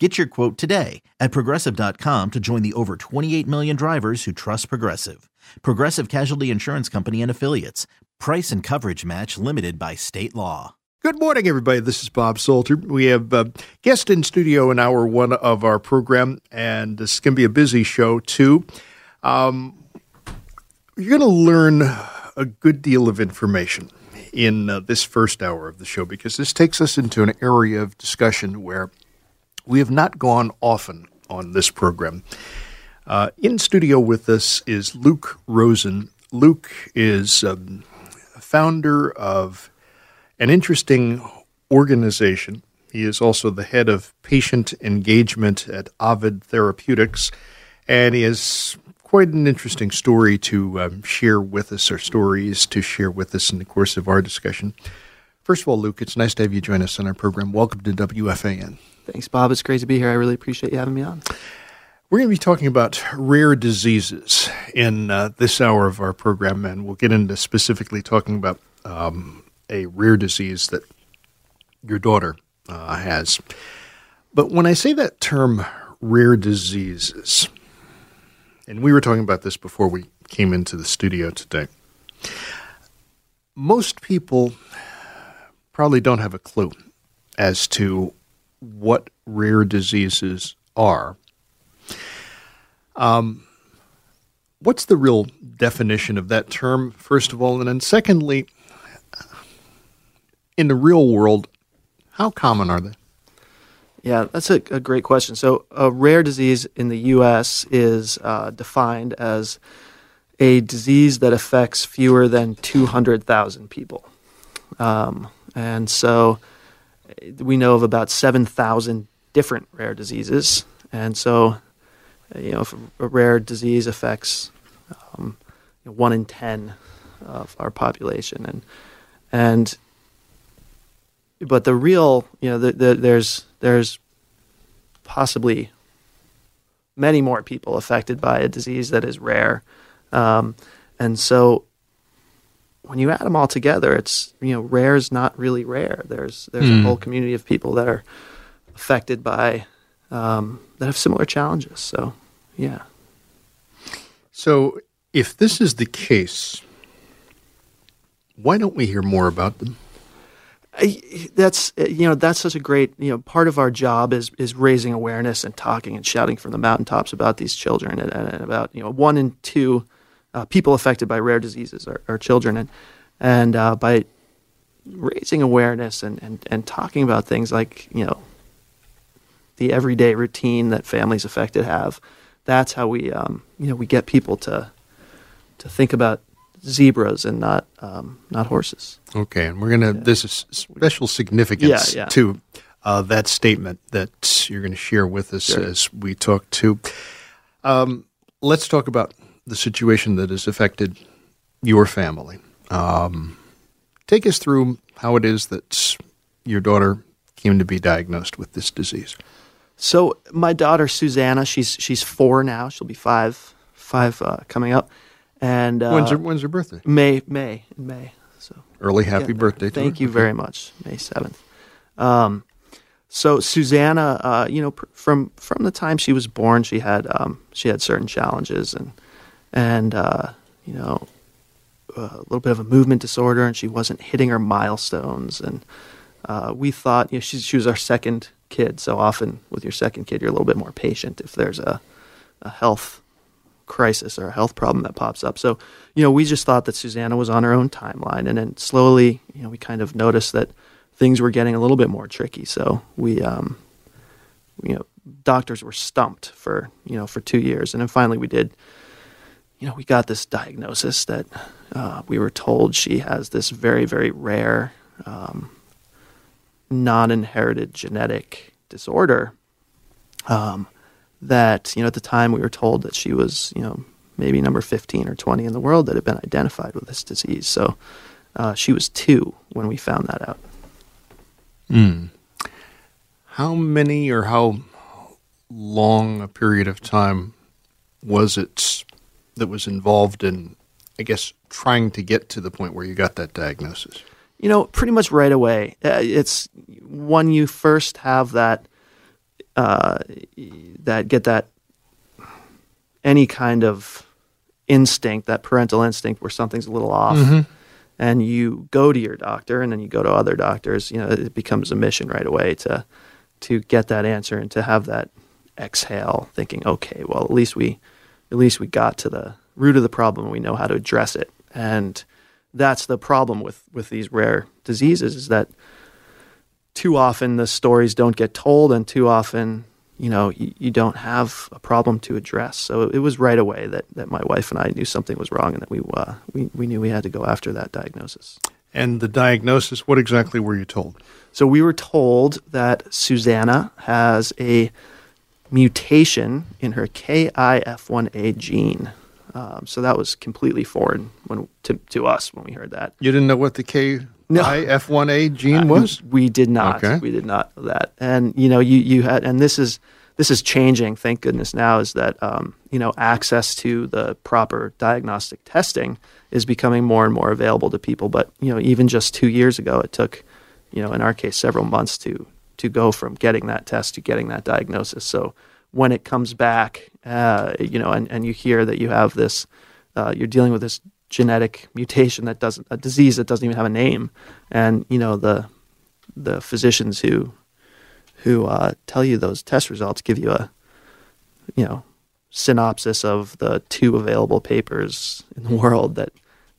Get your quote today at progressive.com to join the over 28 million drivers who trust Progressive. Progressive Casualty Insurance Company and Affiliates. Price and coverage match limited by state law. Good morning, everybody. This is Bob Salter. We have a guest in studio in hour one of our program, and this is going to be a busy show, too. Um, you're going to learn a good deal of information in uh, this first hour of the show because this takes us into an area of discussion where we have not gone often on this program. Uh, in studio with us is Luke Rosen. Luke is um, founder of an interesting organization. He is also the head of patient engagement at Ovid Therapeutics, and he has quite an interesting story to um, share with us, or stories to share with us in the course of our discussion. First of all, Luke, it's nice to have you join us on our program. Welcome to WFAN. Thanks, Bob. It's great to be here. I really appreciate you having me on. We're going to be talking about rare diseases in uh, this hour of our program, and we'll get into specifically talking about um, a rare disease that your daughter uh, has. But when I say that term, rare diseases, and we were talking about this before we came into the studio today, most people probably don't have a clue as to what rare diseases are. Um, what's the real definition of that term, first of all? And then, secondly, in the real world, how common are they? Yeah, that's a, a great question. So, a rare disease in the U.S. is uh, defined as a disease that affects fewer than 200,000 people. Um, and so, we know of about 7,000 different rare diseases. And so, you know, if a rare disease affects um, one in 10 of our population. And, and, but the real, you know, the, the, there's, there's possibly many more people affected by a disease that is rare. Um, and so when you add them all together, it's you know rare is not really rare. There's there's mm. a whole community of people that are affected by um, that have similar challenges. So yeah. So if this is the case, why don't we hear more about them? I, that's you know that's such a great you know part of our job is is raising awareness and talking and shouting from the mountaintops about these children and, and about you know one in two uh, people affected by rare diseases are, are children, and and uh, by raising awareness and, and and talking about things like you know the everyday routine that families affected have, that's how we um, you know we get people to to think about zebras and not um, not horses. Okay, and we're gonna. Yeah. This is special significance yeah, yeah. to uh, that statement that you're going to share with us sure. as we talk to. Um, let's talk about the situation that has affected your family. Um, take us through how it is that your daughter came to be diagnosed with this disease. So my daughter Susanna, she's she's four now. She'll be five five uh, coming up. And uh, when's her when's her birthday? May May in May. So early happy birthday! Thank you okay. very much. May seventh. Um, so Susanna, uh, you know, pr- from from the time she was born, she had um, she had certain challenges and and uh, you know a little bit of a movement disorder, and she wasn't hitting her milestones. And uh, we thought, you know, she, she was our second kid, so often with your second kid, you're a little bit more patient if there's a, a health crisis or a health problem that pops up. So, you know, we just thought that Susanna was on her own timeline, and then slowly, you know, we kind of noticed that things were getting a little bit more tricky. So we, um, you know, doctors were stumped for you know for two years, and then finally we did you know, we got this diagnosis that uh, we were told she has this very, very rare, um, non inherited genetic disorder. Um, that, you know, at the time we were told that she was, you know, maybe number 15 or 20 in the world that had been identified with this disease. So uh, she was two when we found that out. Mm. How many or how long a period of time was it that was involved in, I guess, trying to get to the point where you got that diagnosis? You know, pretty much right away. Uh, it's when you first have that, uh, that get that any kind of instinct, that parental instinct where something's a little off. Mm-hmm and you go to your doctor and then you go to other doctors, you know, it becomes a mission right away to to get that answer and to have that exhale thinking, okay, well at least we at least we got to the root of the problem and we know how to address it. And that's the problem with with these rare diseases is that too often the stories don't get told and too often you know you, you, don't have a problem to address. So it was right away that, that my wife and i knew something was wrong and that we, uh, we, we knew we had to go after that diagnosis. And the diagnosis what exactly were you told? So we were told that susanna has a mutation in her kif1a gene um, so that was completely foreign when, to, to us when we heard that. You didn't know what the K no. IF1A gene was? Uh, we did not. Okay. We did not know that. And you know, you you had, and this is this is changing. Thank goodness now is that um, you know access to the proper diagnostic testing is becoming more and more available to people. But you know, even just two years ago, it took you know in our case several months to to go from getting that test to getting that diagnosis. So when it comes back, uh, you know, and, and you hear that you have this, uh, you're dealing with this genetic mutation that doesn't, a disease that doesn't even have a name, and you know the the physicians who who uh, tell you those test results give you a you know synopsis of the two available papers in the world that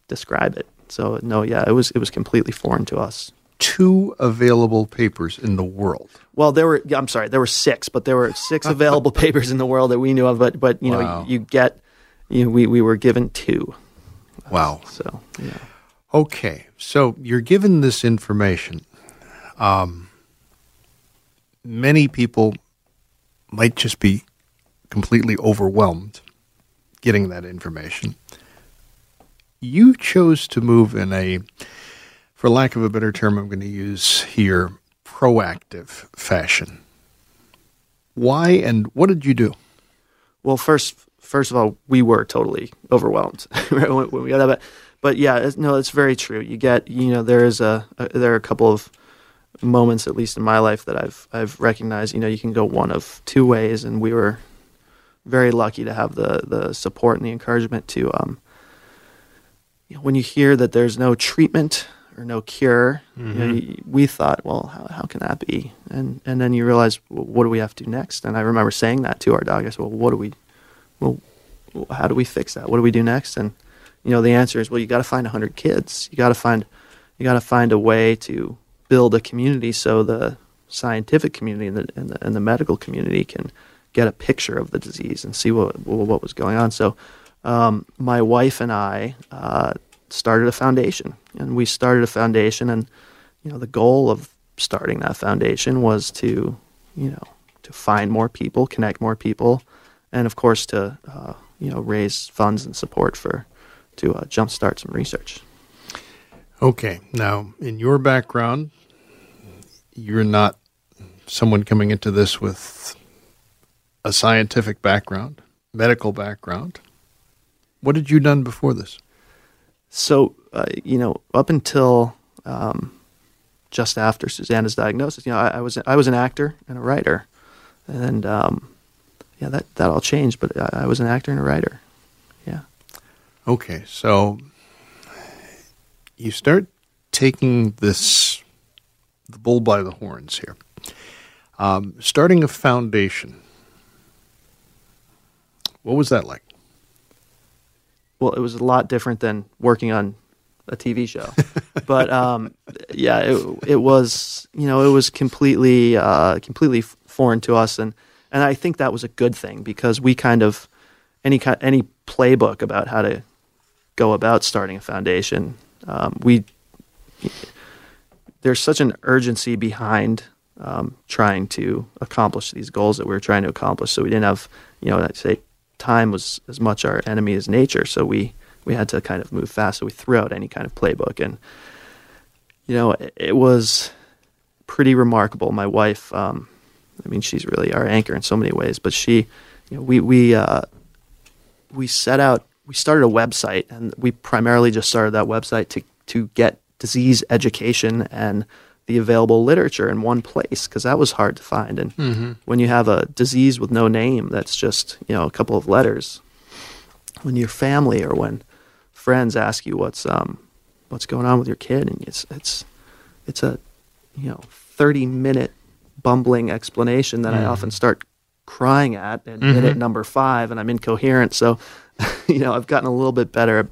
describe it. So no, yeah, it was it was completely foreign to us two available papers in the world. Well, there were. I'm sorry, there were six, but there were six available papers in the world that we knew of. But but you wow. know, you get, you know, we we were given two. Wow. So yeah. Okay, so you're given this information. Um, many people might just be completely overwhelmed getting that information. You chose to move in a for lack of a better term, I'm going to use here proactive fashion. Why and what did you do? Well, first, first of all, we were totally overwhelmed when, we got that. But, but yeah, it's, no, it's very true. You get, you know, there is a, a, there are a couple of moments, at least in my life, that I've I've recognized. You know, you can go one of two ways, and we were very lucky to have the the support and the encouragement to. Um, you know, when you hear that there's no treatment or no cure. Mm-hmm. You know, mm-hmm. we thought, well, how, how can that be? And and then you realize, well, what do we have to do next? And I remember saying that to our dog. I said, well, what do we, well, how do we fix that? What do we do next? And you know, the answer is, well, you got to find hundred kids. You got to find, you got to find a way to build a community so the scientific community and the, and the, and the medical community can get a picture of the disease and see what what was going on. So. Um, my wife and I uh, started a foundation, and we started a foundation, and you know the goal of starting that foundation was to you know to find more people, connect more people, and of course to uh, you know raise funds and support for to uh, jumpstart some research. Okay, now in your background, you're not someone coming into this with a scientific background, medical background. What had you done before this? So, uh, you know, up until um, just after Susanna's diagnosis, you know, I, I, was I was an actor and a writer, and um, yeah, that that all changed. But I, I was an actor and a writer. Yeah. Okay, so you start taking this the bull by the horns here. Um, starting a foundation. What was that like? Well, it was a lot different than working on a TV show. but um, yeah, it, it was you know it was completely uh, completely foreign to us, and and I think that was a good thing because we kind of any any playbook about how to go about starting a foundation. Um, we there's such an urgency behind um, trying to accomplish these goals that we were trying to accomplish. So we didn't have you know say time was as much our enemy as nature. So we we had to kind of move fast. So we threw out any kind of playbook, and you know, it, it was pretty remarkable. My wife, um, I mean, she's really our anchor in so many ways, but she, you know, we we uh, we set out. We started a website, and we primarily just started that website to to get disease education and the available literature in one place because that was hard to find. And Mm-hmm. when you have a disease with no name, that's just you know a couple of letters. When your family or when friends ask you what's um, what's going on with your kid, and it's it's it's a you know thirty minute bumbling explanation that I often start crying at and at minute number five, and I'm incoherent. So you know I've gotten a little bit better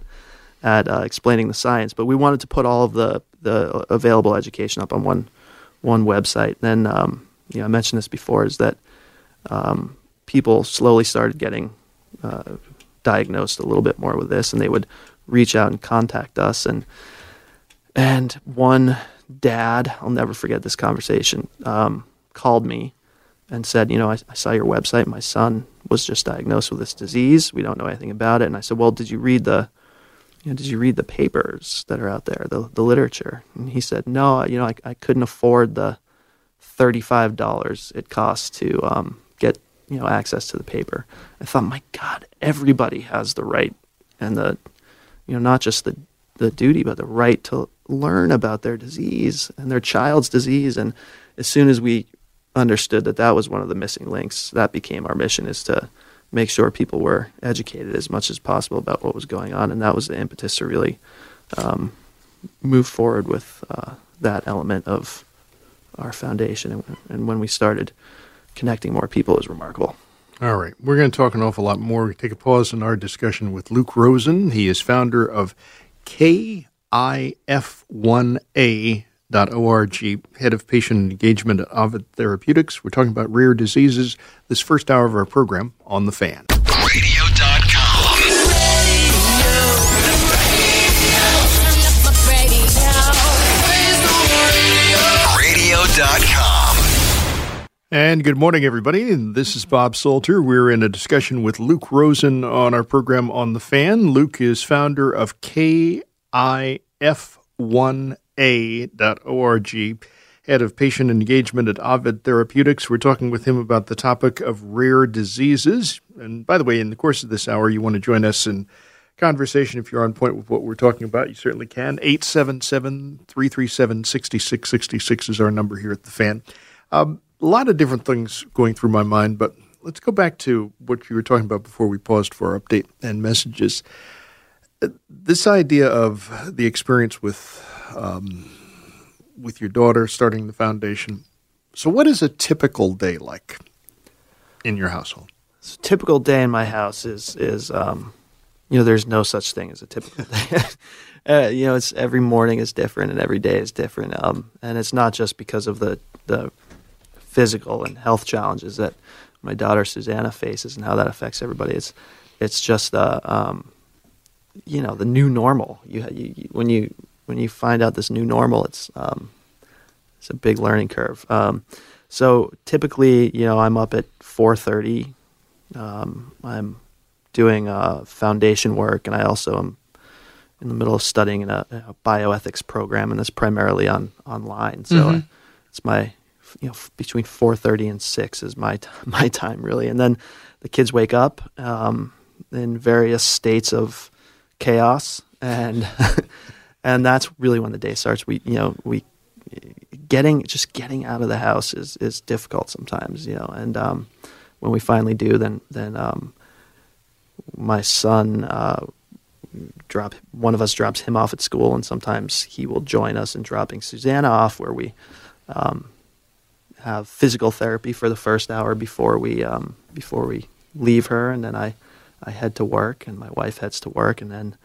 at uh, explaining the science, but we wanted to put all of the the available education up on one one website. Then um, you know I mentioned this before is that um, people slowly started getting uh, diagnosed a little bit more with this, and they would reach out and contact us. And and one dad, I'll never forget this conversation, um, called me and said, you know, I, I saw your website. My son was just diagnosed with this disease. We don't know anything about it. And I said, well, did you read the you know, did you read the papers that are out there, the the literature? And he said, no, you know, I, I couldn't afford the thirty-five dollars it costs to um, get you know access to the paper. I thought, my God, everybody has the right and the you know not just the the duty, but the right to learn about their disease and their child's disease. And as soon as we understood that that was one of the missing links, that became our mission: is to make sure people were educated as much as possible about what was going on, and that was the impetus to really um, move forward with uh, that element of our foundation. And, and when we started connecting more people, was remarkable. All right. We're going to talk an awful lot more. Take a pause in our discussion with Luke Rosen. He is founder of KIF1A.org, head of patient engagement at Ovid Therapeutics. We're talking about rare diseases this first hour of our program on the fan. Radio.com. Radio.com. And good morning, everybody. This is Bob Salter. We're in a discussion with Luke Rosen on our program on the fan. Luke is founder of KIF1A.org, head of patient engagement at Ovid Therapeutics. We're talking with him about the topic of rare diseases. And by the way, in the course of this hour, you want to join us in conversation if you're on point with what we're talking about you certainly can 877-337-6666 is our number here at the fan um, a lot of different things going through my mind but let's go back to what you were talking about before we paused for our update and messages this idea of the experience with um, with your daughter starting the foundation so what is a typical day like in your household So typical day in my house is is um, you know there's no such thing as a typical day. uh, you know, it's every morning is different and every day is different, um, and it's not just because of the the physical and health challenges that my daughter Susanna faces and how that affects everybody. It's it's just uh, um, you know the new normal. You, you, when you when you find out this new normal, it's um, it's a big learning curve. Um, so typically, you know, I'm up at four thirty. Um, I'm doing uh, foundation work, and I also am in the middle of studying in a, a bioethics program, and that's primarily on online. So uh, it's my you know f- between four thirty and six is my t- my time really, and then the kids wake up um, in various states of chaos, and and that's really when the day starts. We you know we getting just getting out of the house is is difficult sometimes, you know, and um, when we finally do, then then um, my son uh, drop one of us drops him off at school, and sometimes he will join us in dropping Susanna off, where we um, have physical therapy for the first hour before we um, before we leave her, and then I I head to work, and my wife heads to work, and then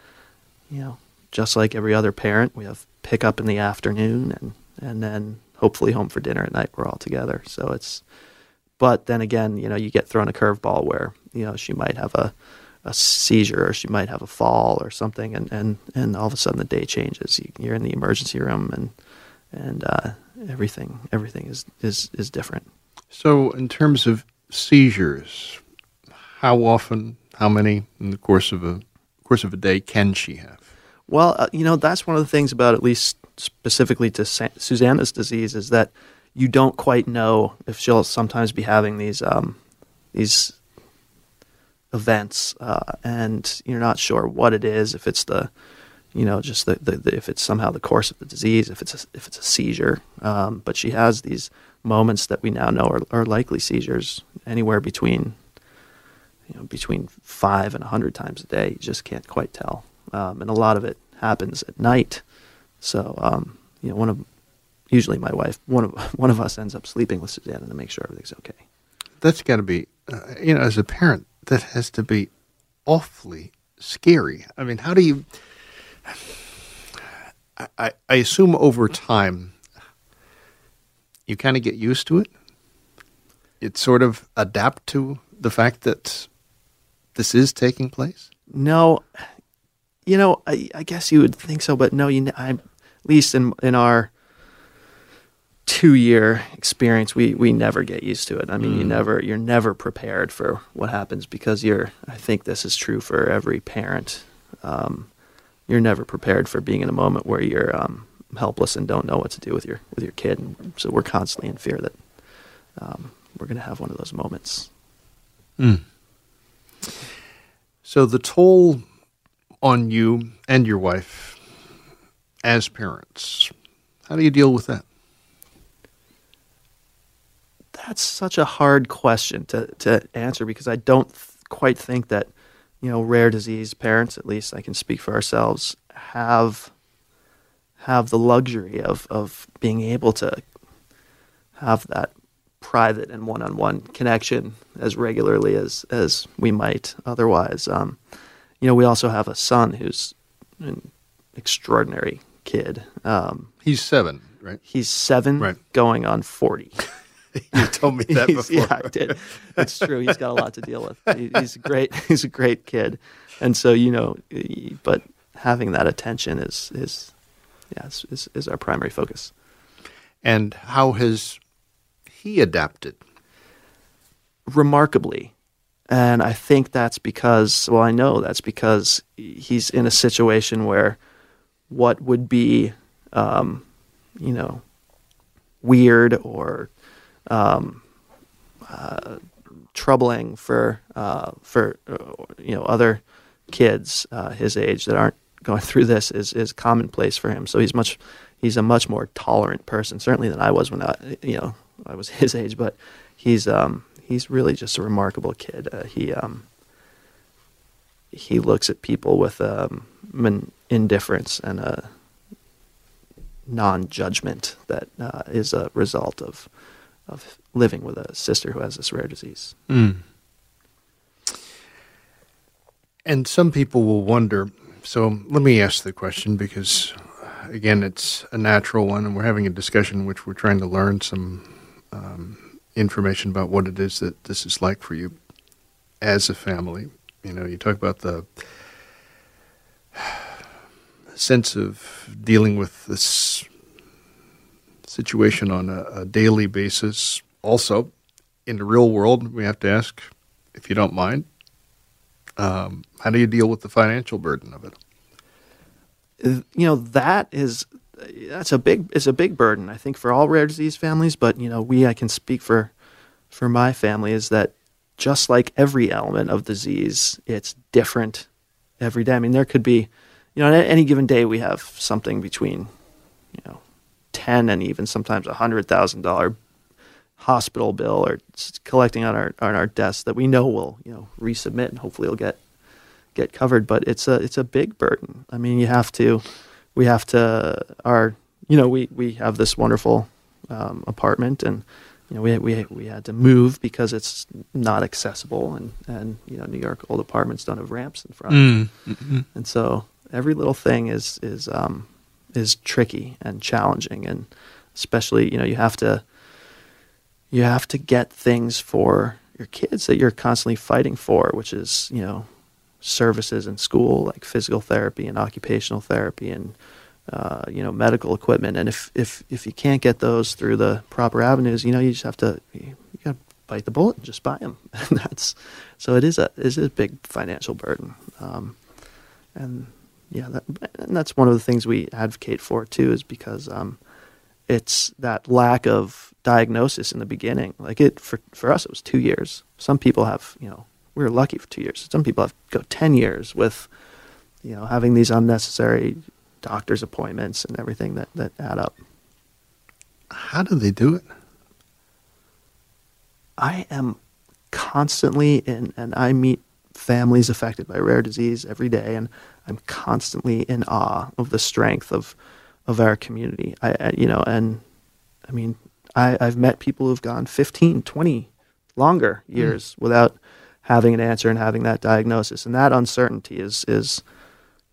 you know just like every other parent, we have pickup in the afternoon, and and then hopefully home for dinner at night. We're all together, so it's. But then again, you know, you get thrown a curveball where you know she might have a a seizure or she might have a fall or something, and, and, and all of a sudden the day changes. You, you're in the emergency room, and and uh, everything everything is, is is different. So, in terms of seizures, how often, How many in the course of a course of a day can she have? Well, uh, you know, that's one of the things about at least specifically to Sa- Susanna's disease is that you don't quite know if she'll sometimes be having these um, these events, uh, and you're not sure what it is. If it's the, you know, just the, the, the if it's somehow the course of the disease, if it's a, if it's a seizure. Um, but she has these moments that we now know are, are likely seizures, anywhere between, you know, between five and a hundred times a day. You just can't quite tell, um, and a lot of it happens at night. So, um, you know, one of usually my wife, one of one of us ends up sleeping with Susanna to make sure everything's okay. That's got to be, uh, you know, as a parent, that has to be awfully scary. I mean, how do you? I, I, I assume over time, you kind of get used to it. It sort of adapt to the fact that this is taking place. No, you know, I, I guess you would think so, but no, you. I, at least in in our two year experience, we we never get used to it. I mean, you never you're never prepared for what happens because you're. I think this is true for every parent. Um, you're never prepared for being in a moment where you're um, helpless and don't know what to do with your with your kid, and so we're constantly in fear that um, we're going to have one of those moments. So the toll on you and your wife as parents, how do you deal with that? That's such a hard question to, to answer because I don't th- quite think that, you know, rare disease parents, at least I can speak for ourselves, have have the luxury of, of being able to have that private and one on one connection as regularly as, as we might otherwise. Um, you know, we also have a son who's an extraordinary kid. Um, He's seven, right? he's seven Right. going on 40. You told me that before. Yeah, I did. It's true. He's got a lot to deal with. He, he's a great. He's a great kid, and so you know, but having that attention is is yeah is, is, is our primary focus. And how has he adapted? Remarkably, and I think that's because well, I know that's because he's in a situation where what would be, um, you know, weird or um, uh, troubling for uh, for uh, you know other kids uh, his age that aren't going through this is is commonplace for him. So he's much he's a much more tolerant person certainly than I was when I you know I was his age. But he's um, he's really just a remarkable kid. Uh, he um, he looks at people with um, an indifference and a non-judgment that uh, is a result of of living with a sister who has this rare disease. And some people will wonder. So let me ask the question because, again, it's a natural one, and we're having a discussion which we're trying to learn some um, information about what it is that this is like for you as a family. You know, you talk about the sense of dealing with this situation on a, a daily basis. Also, in the real world, we have to ask, if you don't mind, um, how do you deal with the financial burden of it? Uh, You know that is that's a big it's a big burden I think for all rare disease families. But you know we I can speak for for my family is that just like every element of disease, it's different every day. I mean, there could be, you know, on any given day we have something between, you know, ten and even sometimes a hundred thousand dollar hospital bill or collecting on our on our desk that we know will you know resubmit and hopefully it'll get get covered. But it's a it's a big burden. I mean, you have to we have to our you know we we have this wonderful um, apartment and you know we we we had to move because it's not accessible and and you know New York old apartments don't have ramps in front. And so every little thing is is um, is tricky and challenging and especially you know you have to you have to get things for your kids that you're constantly fighting for which is you know services in school like physical therapy and occupational therapy and uh, you know medical equipment and if, if if you can't get those through the proper avenues you know you just have to you, you got to bite the bullet and just buy them and that's so it is a is a big financial burden, um, and yeah, that, and that's one of the things we advocate for too, is because um, it's that lack of diagnosis in the beginning. Like it for for us, it was two years. Some people have, you know, we were lucky for two years. Some people have to go ten years with, you know, having these unnecessary doctor's appointments and everything that that add up. How do they do it? I am constantly in, and I meet families affected by rare disease every day, and I'm constantly in awe of the strength of of our community. I, you know, and I mean, I, I've met people who've gone 15, 20 longer years mm. without having an answer and having that diagnosis, and that uncertainty is is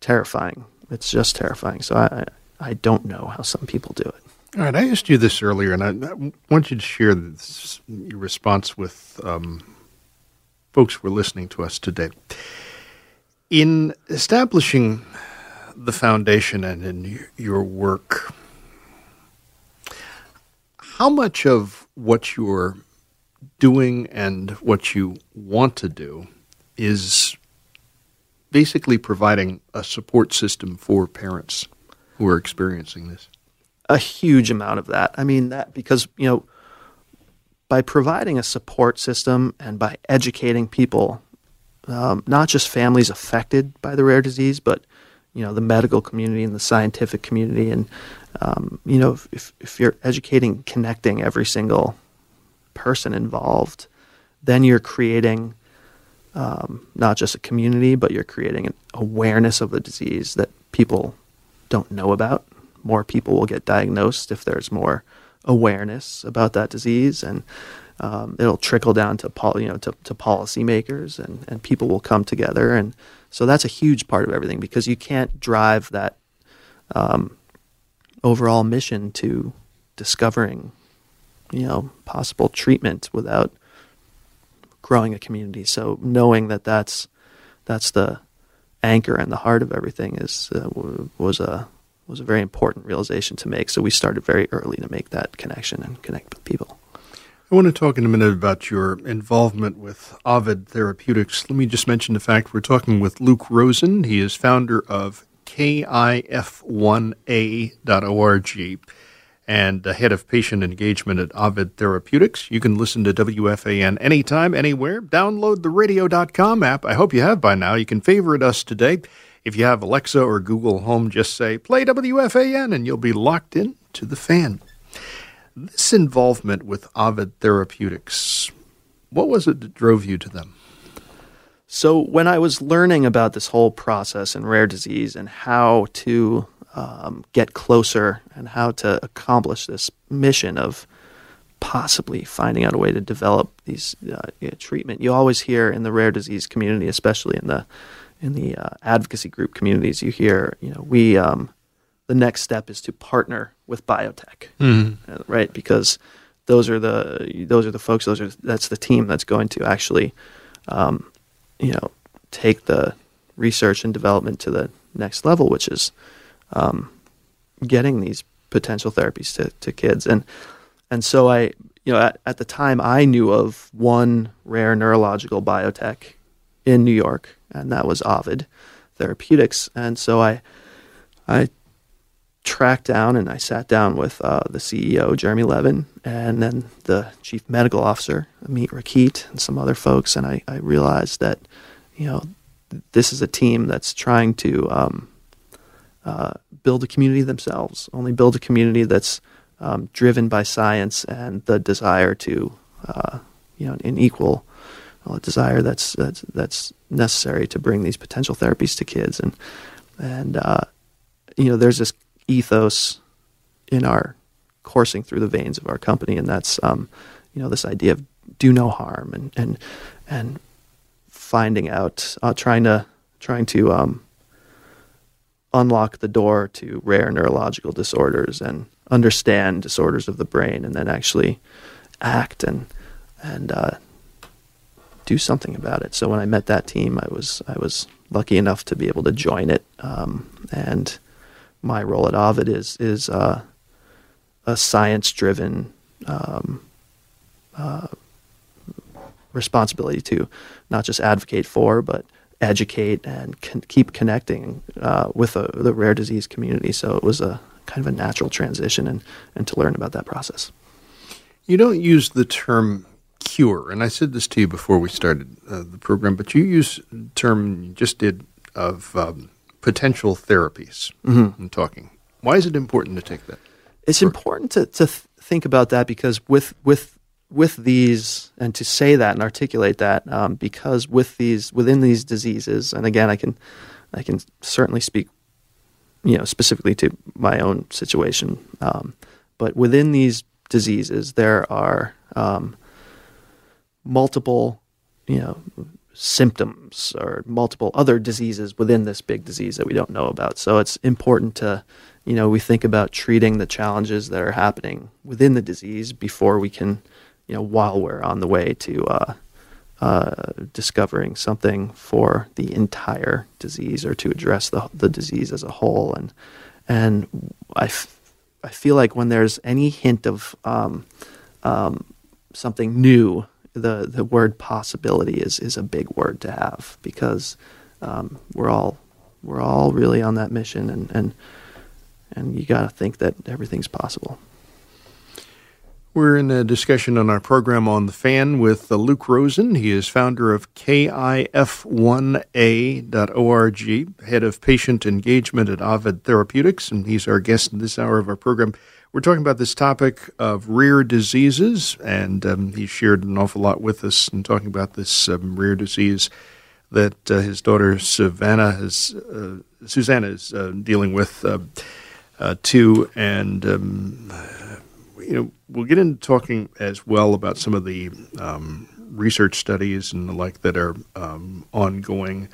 terrifying. It's just terrifying. So I I don't know how some people do it. All right, I asked you this earlier, and I, I want you to share this, your response with um, folks who are listening to us today. In establishing the foundation and in your work, how much of what you're doing and what you want to do is basically providing a support system for parents who are experiencing this? a huge amount of that. I mean that because you know by providing a support system and by educating people, um, not just families affected by the rare disease, but you know the medical community and the scientific community, and um, you know if if you're educating, connecting every single person involved, then you're creating. Um, not just a community, but you're creating an awareness of the disease that people don't know about more people will get diagnosed if there's more awareness about that disease, and um, it'll trickle down to pol- you know to, to policymakers, and, and people will come together, and so that's a huge part of everything because you can't drive that um, overall mission to discovering you know possible treatment without growing a community. So knowing that that's that's the anchor and the heart of everything is uh, was a was a very important realization to make. So we started very early to make that connection and connect with people. I want to talk in a minute about your involvement with Ovid Therapeutics. Let me just mention the fact we're talking with Luke Rosen. He is founder of KIF1A.org and the head of patient engagement at Ovid Therapeutics. You can listen to WFAN anytime, anywhere. Download the radio.com app. I hope you have by now. You can favorite us today. If you have Alexa or Google Home, just say play WFAN and you'll be locked in to the fan. This involvement with Ovid Therapeutics, what was it that drove you to them? So, when I was learning about this whole process in rare disease and how to um, get closer and how to accomplish this mission of possibly finding out a way to develop these uh, treatment, you always hear in the rare disease community, especially in the in the uh, advocacy group communities, you hear, you know, we um, the next step is to partner with biotech, mm-hmm. Uh, right? Because those are the those are the folks. Those are that's the team that's going to actually, um, you know, take the research and development to the next level, which is um, getting these potential therapies to, to kids. And and so I, you know, at, at the time I knew of one rare neurological biotech in New York, and that was Ovid Therapeutics. And so I, I tracked down and I sat down with uh, the CEO Jeremy Levin and then the chief medical officer Amit Rakhit and some other folks, and I, I realized that you know this is a team that's trying to um, uh, build a community themselves. Only build a community that's um, driven by science and the desire to uh, you know an equal a desire that's that's that's necessary to bring these potential therapies to kids and and uh, you know there's this ethos in our coursing through the veins of our company and that's um, you know this idea of do no harm and and and finding out uh, trying to trying to um, unlock the door to rare neurological disorders and understand disorders of the brain and then actually act and and uh, do something about it. So when I met that team, I was I was lucky enough to be able to join it. Um, and my role at Ovid is is uh, a science driven um, uh, responsibility to not just advocate for, but educate and con- keep connecting uh, with the, the rare disease community. So it was a kind of a natural transition and, and to learn about that process. You don't use the term cure, and I said this to you before we started uh, the program, but you use the term you just did of um, potential therapies Mm-hmm. in talking. Why is it important to take that? It's important to, to th- think about that because with with with these and to say that and articulate that um, because with these within these diseases and again I can I can certainly speak you know specifically to my own situation um, but within these diseases there are um, multiple you know symptoms or multiple other diseases within this big disease that we don't know about. So it's important to you know we think about treating the challenges that are happening within the disease before we can you know while we're on the way to uh, uh, discovering something for the entire disease or to address the the disease as a whole and and I, f- I feel like when there's any hint of um, um, something new the the word possibility is is a big word to have because um, we're all we're all really on that mission and and and you got to think that everything's possible. We're in a discussion on our program on the fan with uh, Luke Rosen. He is founder of KIF1A.org, head of patient engagement at Ovid Therapeutics, and he's our guest in this hour of our program. We're talking about this topic of rare diseases, and um, he shared an awful lot with us in talking about this um, rare disease that uh, his daughter Savannah has, uh, Susanna is uh, dealing with uh, uh, too, and um, you know, we'll get into talking as well about some of the um, research studies and the like that are um, ongoing,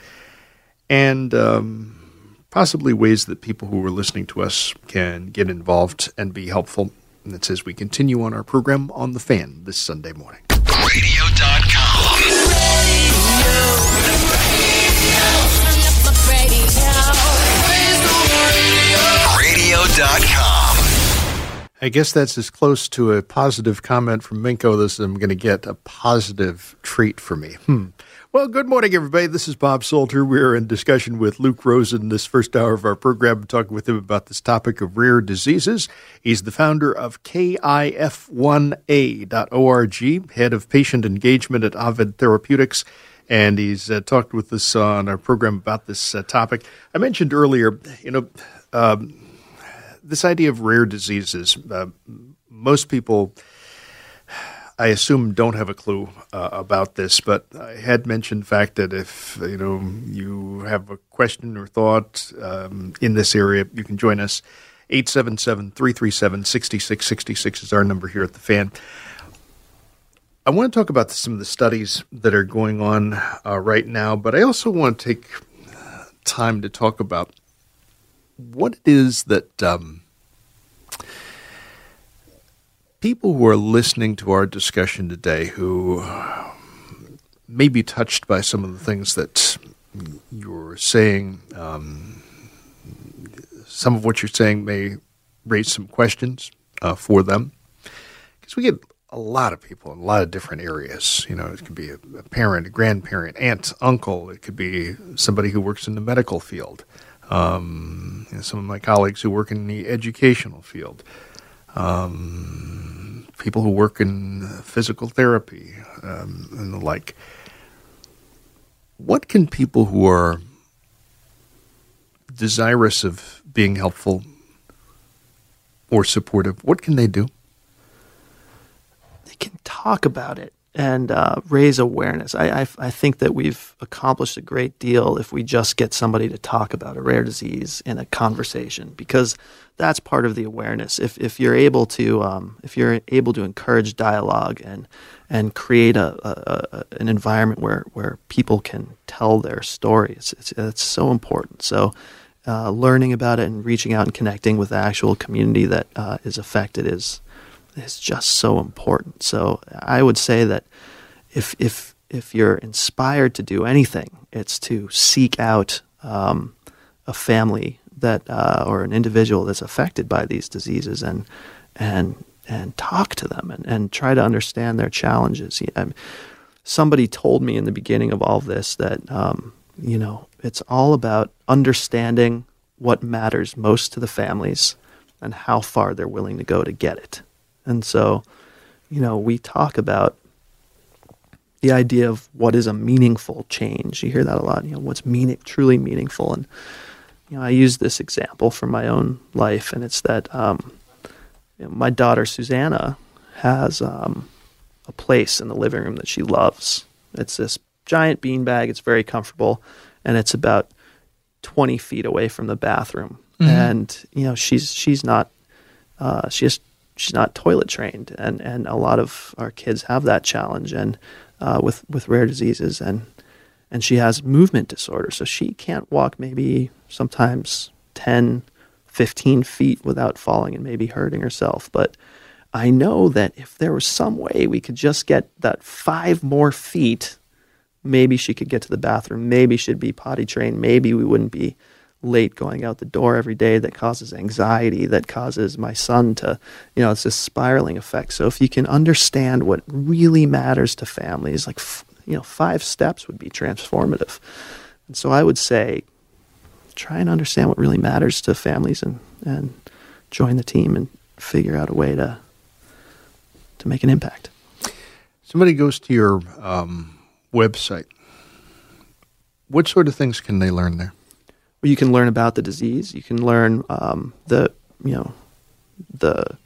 and um, possibly ways that people who are listening to us can get involved and be helpful. And that's as we continue on our program on the fan this Sunday morning. Radio.com. I guess that's as close to a positive comment from Minko as I'm going to get a positive treat for me. Hmm. Well, good morning, everybody. This is Bob Salter. We're in discussion with Luke Rosen this first hour of our program, talking with him about this topic of rare diseases. He's the founder of KIF1A.org, head of patient engagement at Ovid Therapeutics, and he's uh, talked with us on our program about this uh, topic. I mentioned earlier, you know, um, this idea of rare diseases, uh, most people, I assume, don't have a clue uh, about this. But I had mentioned the fact that if you know you have a question or thought um, in this area, you can join us. 877-337-6666 is our number here at the fan. I want to talk about some of the studies that are going on uh, right now, but I also want to take time to talk about what it is that um, people who are listening to our discussion today who may be touched by some of the things that you're saying, um, some of what you're saying may raise some questions uh, for them. Because we get a lot of people in a lot of different areas. You know, it could be a, a parent, a grandparent, aunt, uncle. It could be somebody who works in the medical field um, some of my colleagues who work in the educational field, um, people who work in physical therapy um, and the like. What can people who are desirous of being helpful or supportive, what can they do? They can talk about it and uh, raise awareness. I, I, I think that we've accomplished a great deal if we just get somebody to talk about a rare disease in a conversation, because that's part of the awareness. If if you're able to um, if you're able to encourage dialogue and and create a, a, a an environment where where people can tell their story, it's it's, it's so important. So. Uh, learning about it and reaching out and connecting with the actual community that uh, is affected is is just so important. So I would say that if if if you're inspired to do anything, it's to seek out um, a family that uh, or an individual that's affected by these diseases and and and talk to them and, and try to understand their challenges. I mean, somebody told me in the beginning of all of this that um, you know it's all about understanding what matters most to the families and how far they're willing to go to get it. And so, you know, we talk about the idea of what is a meaningful change. You hear that a lot. You know, what's meaning truly meaningful, and you know, I use this example from my own life, and it's that um, you know, my daughter Susanna has um, a place in the living room that she loves. It's this giant beanbag. It's very comfortable, and it's about twenty feet away from the bathroom. And you know, she's she's not uh, she's she's not toilet trained, and and a lot of our kids have that challenge, and uh, with with rare diseases, and and she has movement disorder, so she can't walk maybe sometimes 10, 15 feet without falling and maybe hurting herself, but I know that if there was some way we could just get that five more feet, maybe she could get to the bathroom, maybe she'd be potty trained, maybe we wouldn't be late going out the door every day that causes anxiety, that causes my son to, you know, it's this spiraling effect. So if you can understand what really matters to families, like, you know, five steps would be transformative. And so I would say, try and understand what really matters to families and, and join the team and figure out a way to, to make an impact. Somebody goes to your um, website. What sort of things can they learn there? You can learn about the disease. You can learn um, the you know the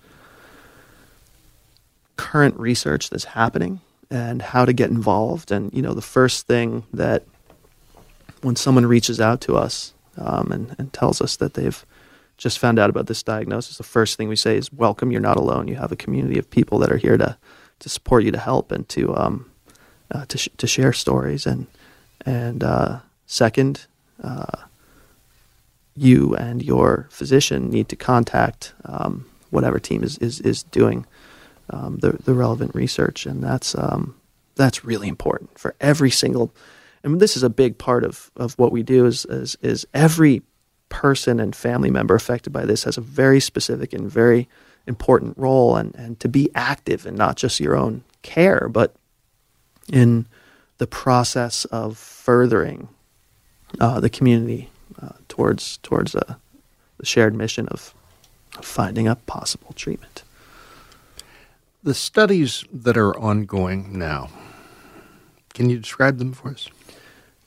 current research that's happening and how to get involved. And you know the first thing that when someone reaches out to us um, and, and tells us that they've just found out about this diagnosis, the first thing we say is, "Welcome. You're not alone. You have a community of people that are here to to support you, to help, and to um, uh, to sh- to share stories." And and uh, second. Uh, you and your physician need to contact um, whatever team is is, is doing um, the the relevant research, and that's um, that's really important for every single. And this is a big part of, of what we do. Is, is is every person and family member affected by this has a very specific and very important role, and and to be active in not just your own care, but in the process of furthering uh, the community towards towards uh, the shared mission of finding a possible treatment. The studies that are ongoing now, can you describe them for us?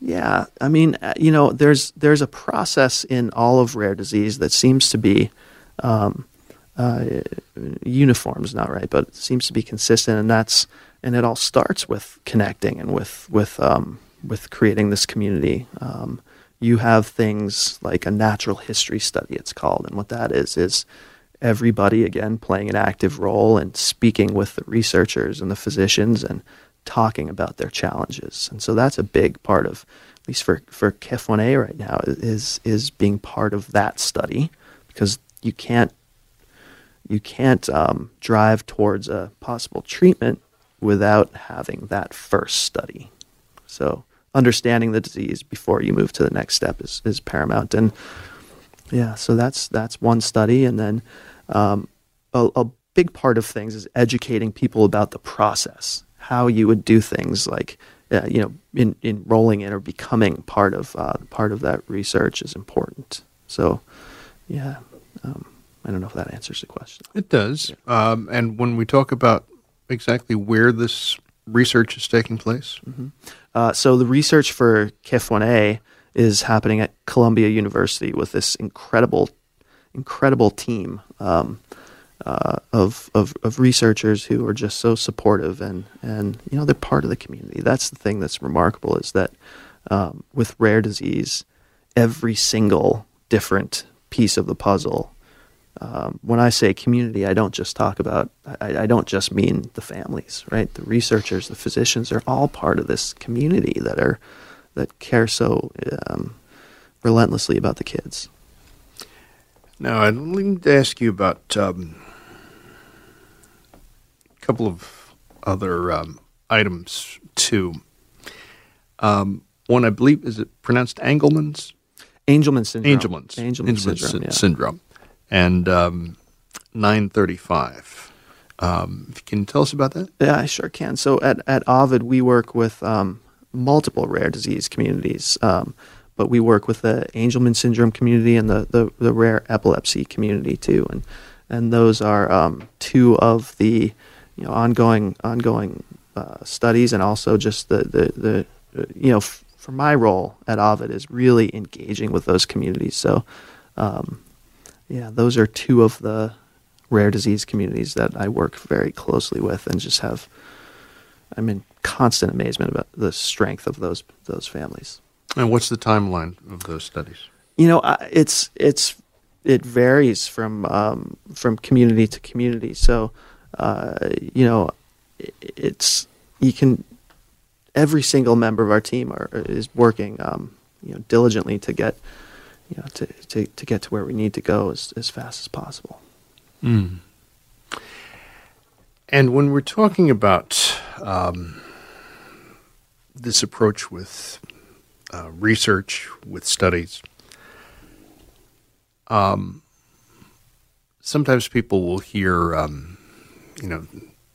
Yeah, I mean, uh, you know, there's there's a process in all of rare disease that seems to be um, uh, uniform is not right, but it seems to be consistent, and that's and it all starts with connecting and with with um, with creating this community. Um, you have things like a natural history study, it's called. And what that is, is everybody, again, playing an active role and speaking with the researchers and the physicians and talking about their challenges. And so that's a big part of, at least for, for KIF1A right now, is, is being part of that study because you can't, you can't um, drive towards a possible treatment without having that first study. So understanding the disease before you move to the next step is, is paramount. And yeah, so that's that's one study, and then um, a, a big part of things is educating people about the process, how you would do things like. Uh, you know, in, enrolling in or becoming part of uh, part of that research is important. So, yeah, um, I don't know if that answers the question. It does. Um, and when we talk about exactly where this research is taking place, Uh, so the research for KIF1A is happening at Columbia University with this incredible, incredible team um, uh, of, of of researchers who are just so supportive and and you know they're part of the community. That's the thing that's remarkable is that um, with rare disease, every single different piece of the puzzle. Um, when I say community, I don't just talk about, I, I don't just mean the families, right? The researchers, the physicians, they're all part of this community that are, that care so um, relentlessly about the kids. Now, I'd like to ask you about um, a couple of other um, items, too. Um, one, I believe, is it pronounced Engelman's? Angelman syndrome. Angelman's. Angelman syndrome. sy- yeah. syndrome. And um, 935. Um, can you tell us about that? Yeah, I sure can. So at, at Ovid, we work with um, multiple rare disease communities, um, but we work with the Angelman syndrome community and the, the, the rare epilepsy community too, and and those are um, two of the you know ongoing ongoing uh, studies, and also just the the, the you know f- for my role at Ovid is really engaging with those communities. So um, yeah, those are two of the rare disease communities that I work very closely with, and just have I'm in constant amazement about the strength of those those families. And what's the timeline of those studies? You know, it's it's it varies from um, from community to community. So, uh, you know, it's you can every single member of our team are, is working um, you know diligently to get you know to, to, to get to where we need to go as, as fast as possible. And when we're talking about um, this approach with uh, research, with studies, um, sometimes people will hear, um, you know,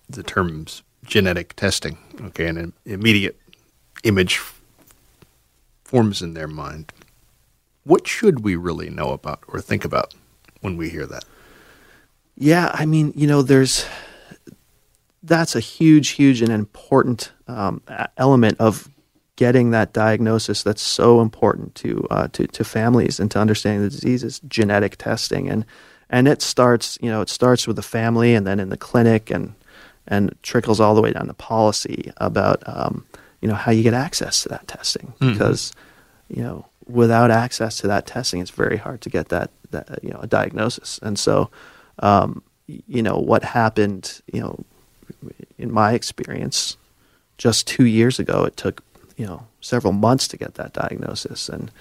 the terms genetic testing, okay, and an immediate image forms in their mind. What should we really know about or think about when we hear that? Yeah, I mean, you know, there's that's a huge, huge and important um, element of getting that diagnosis. That's so important to uh, to to families and to understanding the disease is genetic testing, and and it starts, you know, it starts with the family, and then in the clinic, and and trickles all the way down to policy about um, you know how you get access to that testing because you know without access to that testing, it's very hard to get that that you know a diagnosis, and so um, you know what happened you know in my experience just two years ago it took you know several months to get that diagnosis. And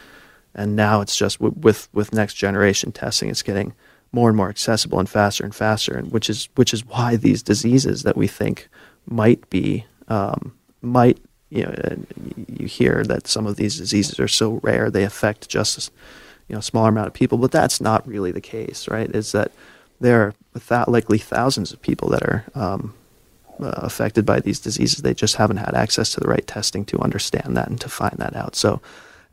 and now it's just with with next generation testing it's getting more and more accessible and faster and faster. And which is which is why these diseases that we think might be um, might you know and you hear that some of these diseases are so rare they affect just you know a smaller amount of people but that's not really the case right is that there are likely thousands of people that are um, uh, affected by these diseases. They just haven't had access to the right testing to understand that and to find that out. So,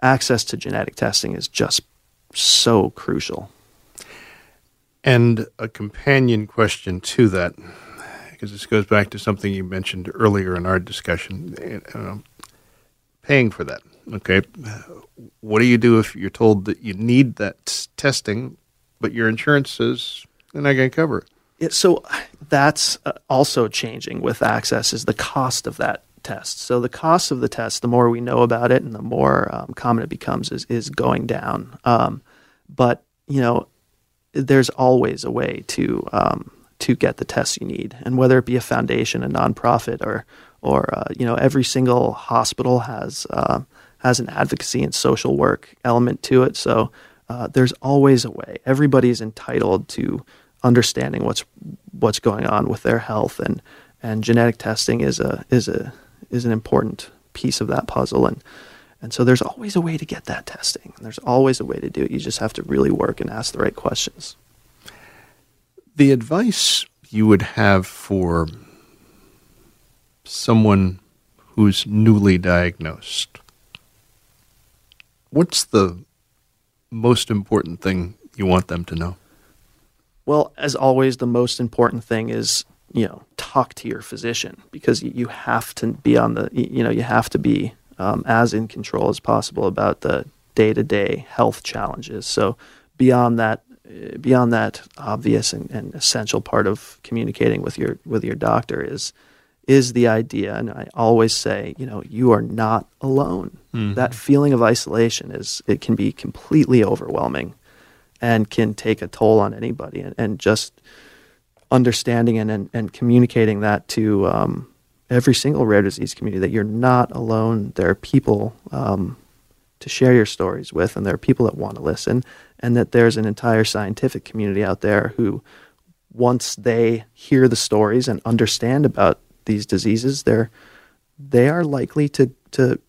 access to genetic testing is just so crucial. And a companion question to that, because this goes back to something you mentioned earlier in our discussion, uh, paying for that. Okay, what do you do if you're told that you need that testing, but your insurance says they're not going to cover it? So that's uh, also changing with access is the cost of that test. So the cost of the test, the more we know about it and the more um, common it becomes, is is going down. Um, but you know, there's always a way to um, to get the tests you need, and whether it be a foundation, a nonprofit, or or uh, you know, every single hospital has uh, has an advocacy and social work element to it. So uh, there's always a way. Everybody's entitled to understanding what's what's going on with their health, and and genetic testing is a is a is an important piece of that puzzle, and and so there's always a way to get that testing. There's always a way to do it. You just have to really work and ask the right questions. The advice you would have for someone who's newly diagnosed, what's the most important thing you want them to know? Well, as always, the most important thing is you know talk to your physician because you- have to be on the you know you have to be um, as in control as possible about the day to day health challenges. So beyond that, beyond that obvious and, and essential part of communicating with your with your doctor is is the idea, and I always say, you know, you are not alone. That feeling of isolation is it can be completely overwhelming and can take a toll on anybody. And, and just understanding and, and, and communicating that to um, every single rare disease community that you're not alone. There are people um, to share your stories with and there are people that want to listen and that there's an entire scientific community out there who once they hear the stories and understand about these diseases they're they are likely to to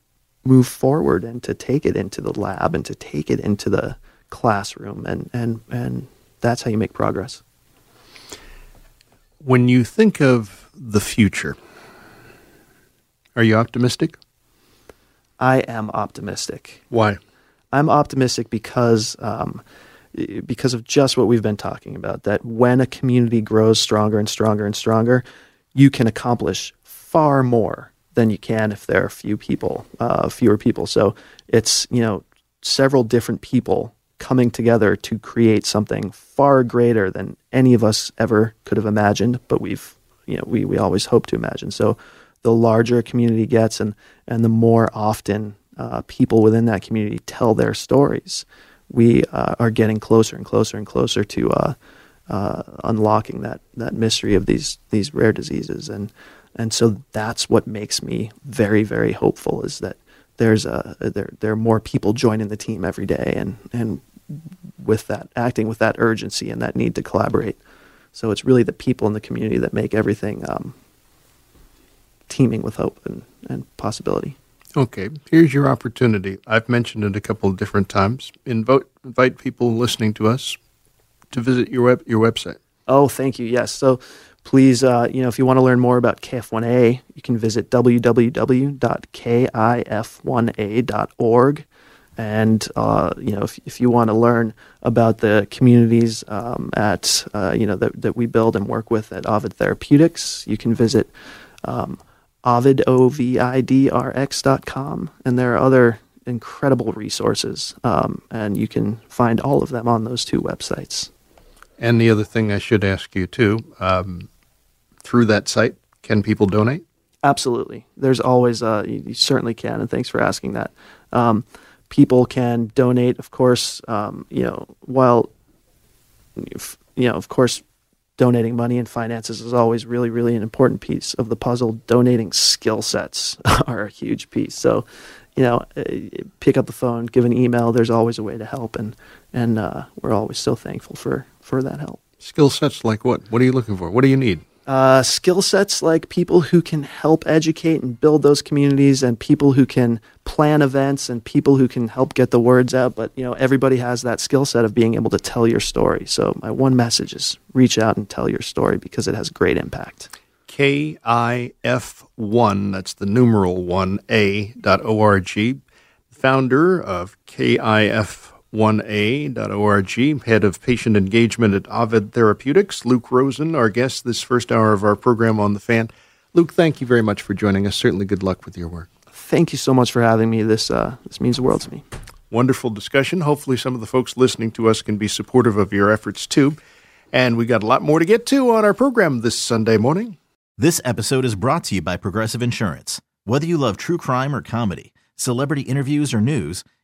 move forward and to take it into the lab and to take it into the classroom and and and that's how you make progress When you think of the future, are you optimistic? I am optimistic. Why? I'm optimistic because um, because of just what we've been talking about. That when a community grows stronger and stronger and stronger, you can accomplish far more than you can if there are few people, uh, fewer people. So it's you know several different people coming together to create something far greater than any of us ever could have imagined. But we've you know we we always hope to imagine. So the larger a community gets, and and the more often uh, people within that community tell their stories, we uh, are getting closer and closer and closer to uh, uh, unlocking that that mystery of these these rare diseases, and and so that's what makes me very very hopeful is that there's a there there are more people joining the team every day, and and with that acting with that urgency and that need to collaborate. So it's really the people in the community that make everything um, teeming with hope and, and possibility. Okay, here's your opportunity. I've mentioned it a couple of different times. Invite, invite people listening to us to visit your web, your website. Oh, thank you. Yes. So please, uh, you know, if you want to learn more about KIF1A, you can visit www.kif1a.org. And uh, you know, if, if you want to learn about the communities um, at uh, you know that, that we build and work with at Ovid Therapeutics, you can visit um, Ovid, O-V-I-D-R-X.com. And there are other incredible resources, um, and you can find all of them on those two websites. And the other thing I should ask you too, um, through that site, can people donate? Absolutely. There's always, uh, you, you certainly can, and thanks for asking that. Um, people can donate, of course, um, you know, while, you know, of course, donating money and finances is always really, really an important piece of the puzzle. Donating skill sets are a huge piece. So, you know, uh, pick up the phone, give an email. There's always a way to help, and and uh, we're always so thankful for for that help. Skill sets like what? What are you looking for? What do you need? Uh, skill sets like people who can help educate and build those communities, and people who can plan events, and people who can help get the words out. But you know, everybody has that skill set of being able to tell your story. So my one message is reach out and tell your story because it has great impact. KIF1, that's the numeral 1A dot org. Founder of KIF1A.org, head of patient engagement at Ovid Therapeutics, Luke Rosen, our guest this first hour of our program on the fan. Luke, thank you very much for joining us. Certainly good luck with your work. Thank you so much for having me. This uh, this means the world to me. Wonderful discussion. Hopefully, some of the folks listening to us can be supportive of your efforts too. And we got a lot more to get to on our program this Sunday morning. This episode is brought to you by Progressive Insurance. Whether you love true crime or comedy, celebrity interviews or news,